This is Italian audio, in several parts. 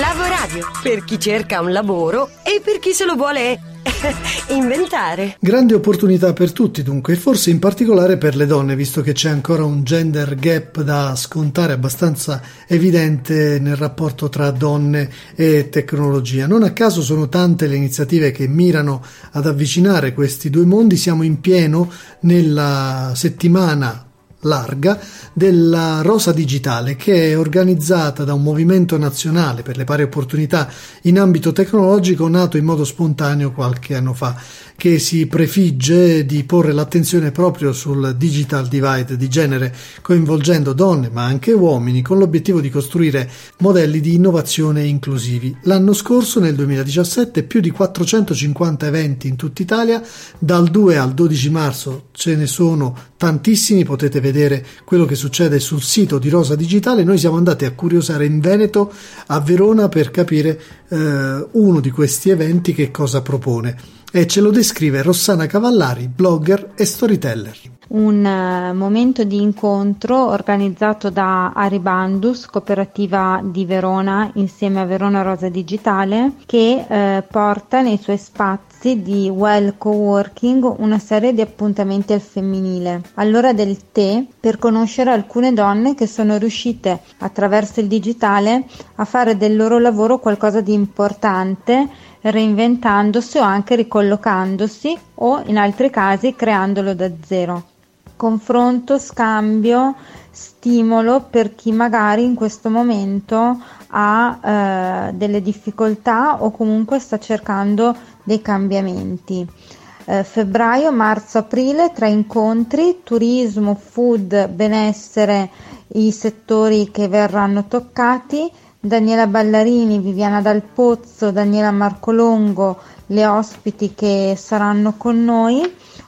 Lavoradio, per chi cerca un lavoro e per chi se lo vuole inventare. Grande opportunità per tutti dunque, e forse in particolare per le donne, visto che c'è ancora un gender gap da scontare abbastanza evidente nel rapporto tra donne e tecnologia. Non a caso sono tante le iniziative che mirano ad avvicinare questi due mondi, siamo in pieno nella settimana larga della Rosa Digitale che è organizzata da un movimento nazionale per le pari opportunità in ambito tecnologico nato in modo spontaneo qualche anno fa che si prefigge di porre l'attenzione proprio sul digital divide di genere, coinvolgendo donne ma anche uomini, con l'obiettivo di costruire modelli di innovazione inclusivi. L'anno scorso, nel 2017, più di 450 eventi in tutta Italia, dal 2 al 12 marzo ce ne sono tantissimi, potete vedere quello che succede sul sito di Rosa Digitale. Noi siamo andati a curiosare in Veneto, a Verona, per capire eh, uno di questi eventi che cosa propone e ce lo descrive Rossana Cavallari, blogger e storyteller. Un uh, momento di incontro organizzato da Aribandus, cooperativa di Verona, insieme a Verona Rosa Digitale, che uh, porta nei suoi spazi di well coworking una serie di appuntamenti al femminile. All'ora del tè per conoscere alcune donne che sono riuscite attraverso il digitale a fare del loro lavoro qualcosa di importante reinventandosi o anche ricollocandosi o in altri casi creandolo da zero. Confronto, scambio, stimolo per chi magari in questo momento ha eh, delle difficoltà o comunque sta cercando dei cambiamenti. Eh, febbraio, marzo, aprile, tre incontri, turismo, food, benessere, i settori che verranno toccati Daniela Ballarini, Viviana Dal Pozzo, Daniela Marcolongo, le ospiti che saranno con noi,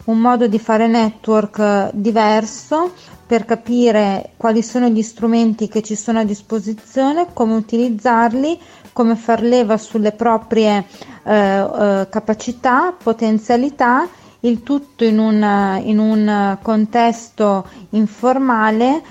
un modo di fare network diverso per capire quali sono gli strumenti che ci sono a disposizione, come utilizzarli, come far leva sulle proprie eh, eh, capacità, potenzialità il tutto in un, in un contesto informale